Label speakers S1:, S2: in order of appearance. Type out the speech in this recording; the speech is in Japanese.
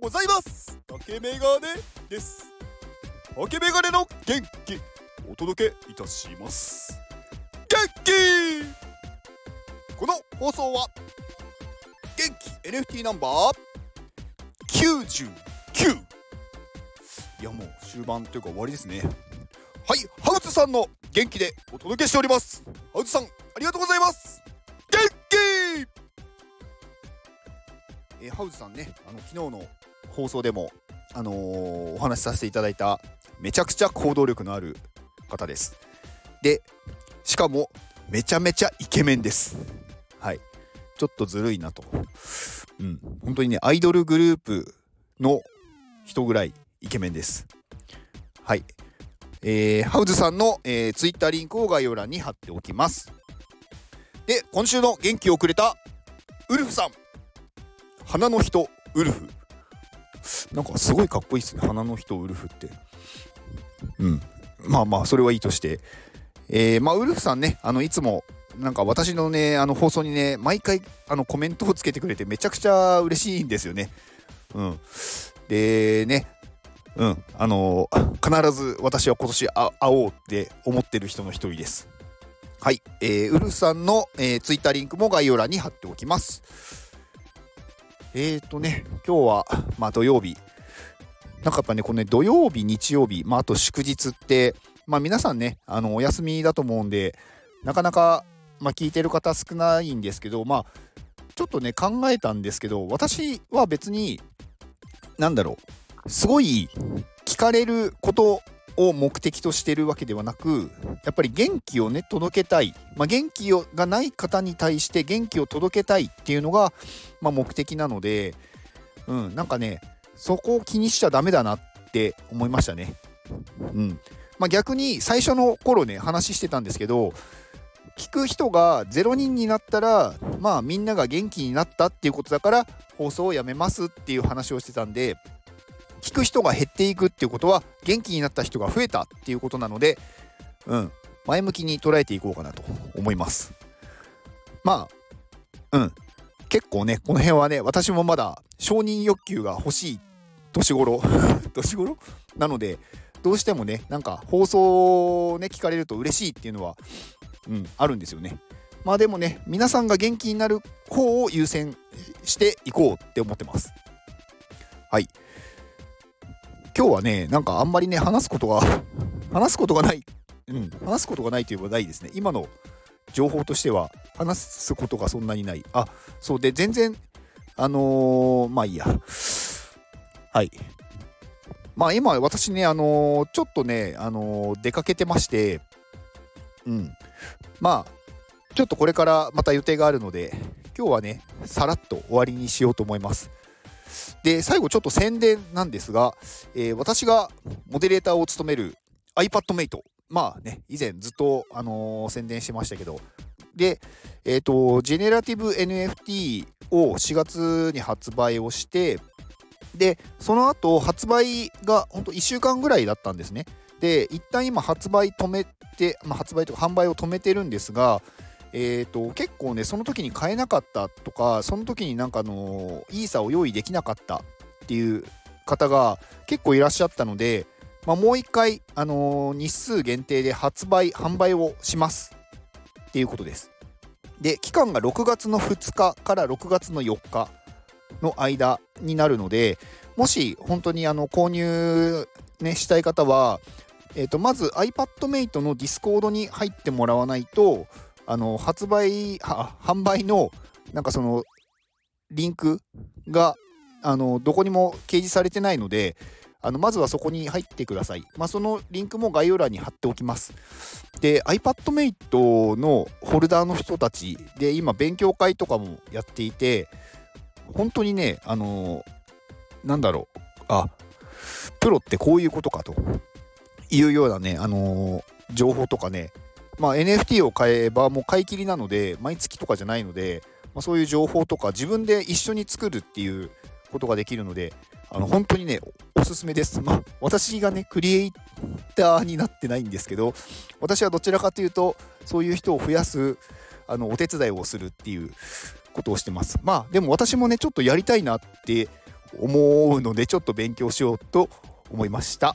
S1: ございます。竹メガネです。竹メガネの元気お届けいたします。元気！この放送は元気 NFT ナンバー99いやもう終盤というか終わりですね。はいハウツさんの元気でお届けしております。ハウツさんありがとうございます。元気！えー、ハウズさんねあの昨日の放送でも、あのー、お話しさせていただいためちゃくちゃ行動力のある方です。でしかもめちゃめちゃイケメンです。はい。ちょっとずるいなと。うん。本当にねアイドルグループの人ぐらいイケメンです。はい。えー、ハウズさんの、えー、ツイッターリンクを概要欄に貼っておきます。で今週の元気をくれたウルフさん。花の人ウルフ。なんかすごいかっこいいっすね。花の人ウルフって。うん。まあまあそれはいいとして。えー、まあウルフさんねあのいつもなんか私のねあの放送にね毎回あのコメントをつけてくれてめちゃくちゃ嬉しいんですよね。うん。でね。うん。あの必ず私は今年会おうって思ってる人の一人です。はい、えー、ウルフさんの、えー、ツイッターリンクも概要欄に貼っておきます。えーとね、今日は、まあ、土曜日。なんかやっぱね、このね、土曜日、日曜日、まあ、あと祝日って、まあ、皆さんね、あの、お休みだと思うんで、なかなか、まあ、聞いてる方少ないんですけど、まあ、ちょっとね、考えたんですけど、私は別に、なんだろう、すごい聞かれることを目的としてるわけではなくやっぱり元気をね届けたい、まあ、元気をがない方に対して元気を届けたいっていうのが、まあ、目的なので、うん、なんかねそこを気にしちゃダメだなって思いましたね。うんまあ、逆に最初の頃ね話してたんですけど聞く人が0人になったらまあみんなが元気になったっていうことだから放送をやめますっていう話をしてたんで聞く人が減っていくっていうことは元気になった人が増えたっていうことなので、うん、前向きに捉えていこうかなと思います。まあ、うん、結構ね、この辺はね、私もまだ承認欲求が欲しい年頃、年頃？なので、どうしてもね、なんか放送をね、聞かれると嬉しいっていうのは、うん、あるんですよね。まあでもね、皆さんが元気になる方を優先していこうって思ってます。はい。今日はね、なんかあんまりね、話すことが 話すことがない、うん、話すことがないといえばないですね。今の情報としては、話すことがそんなにない。あ、そうで、全然、あのー、まあいいや。はい。まあ今、私ね、あのー、ちょっとね、あのー、出かけてまして、うん。まあ、ちょっとこれからまた予定があるので、今日はね、さらっと終わりにしようと思います。で、最後ちょっと宣伝なんですが、えー、私がモデレーターを務める iPadMate。まあね、以前ずっと、あのー、宣伝してましたけど、で、えっ、ー、と、ジェネラティブ NFT を4月に発売をして、で、その後発売が本当1週間ぐらいだったんですね。で、一旦今発売止めて、まあ、発売とか販売を止めてるんですが、えーと、結構ねその時に買えなかったとかその時になんかのイーサを用意できなかったっていう方が結構いらっしゃったので、まあ、もう一回、あのー、日数限定で発売販売をしますっていうことです。で期間が6月の2日から6月の4日の間になるのでもし本当にあの購入、ね、したい方は、えー、とまず iPadMate の Discord に入ってもらわないとあの発売販売のなんかそのリンクがあのどこにも掲示されてないのであのまずはそこに入ってください。まあ、そのリンクも概要欄に貼っておきます。で iPadMate のホルダーの人たちで今勉強会とかもやっていて本当にねあのなんだろうあプロってこういうことかというようなねあの情報とかねまあ、NFT を買えばもう買い切りなので毎月とかじゃないので、まあ、そういう情報とか自分で一緒に作るっていうことができるのであの本当にねおすすめです、まあ、私がねクリエイターになってないんですけど私はどちらかというとそういう人を増やすあのお手伝いをするっていうことをしてます。まあでも私もねちょっとやりたいなって思うのでちょっと勉強しようと思いました。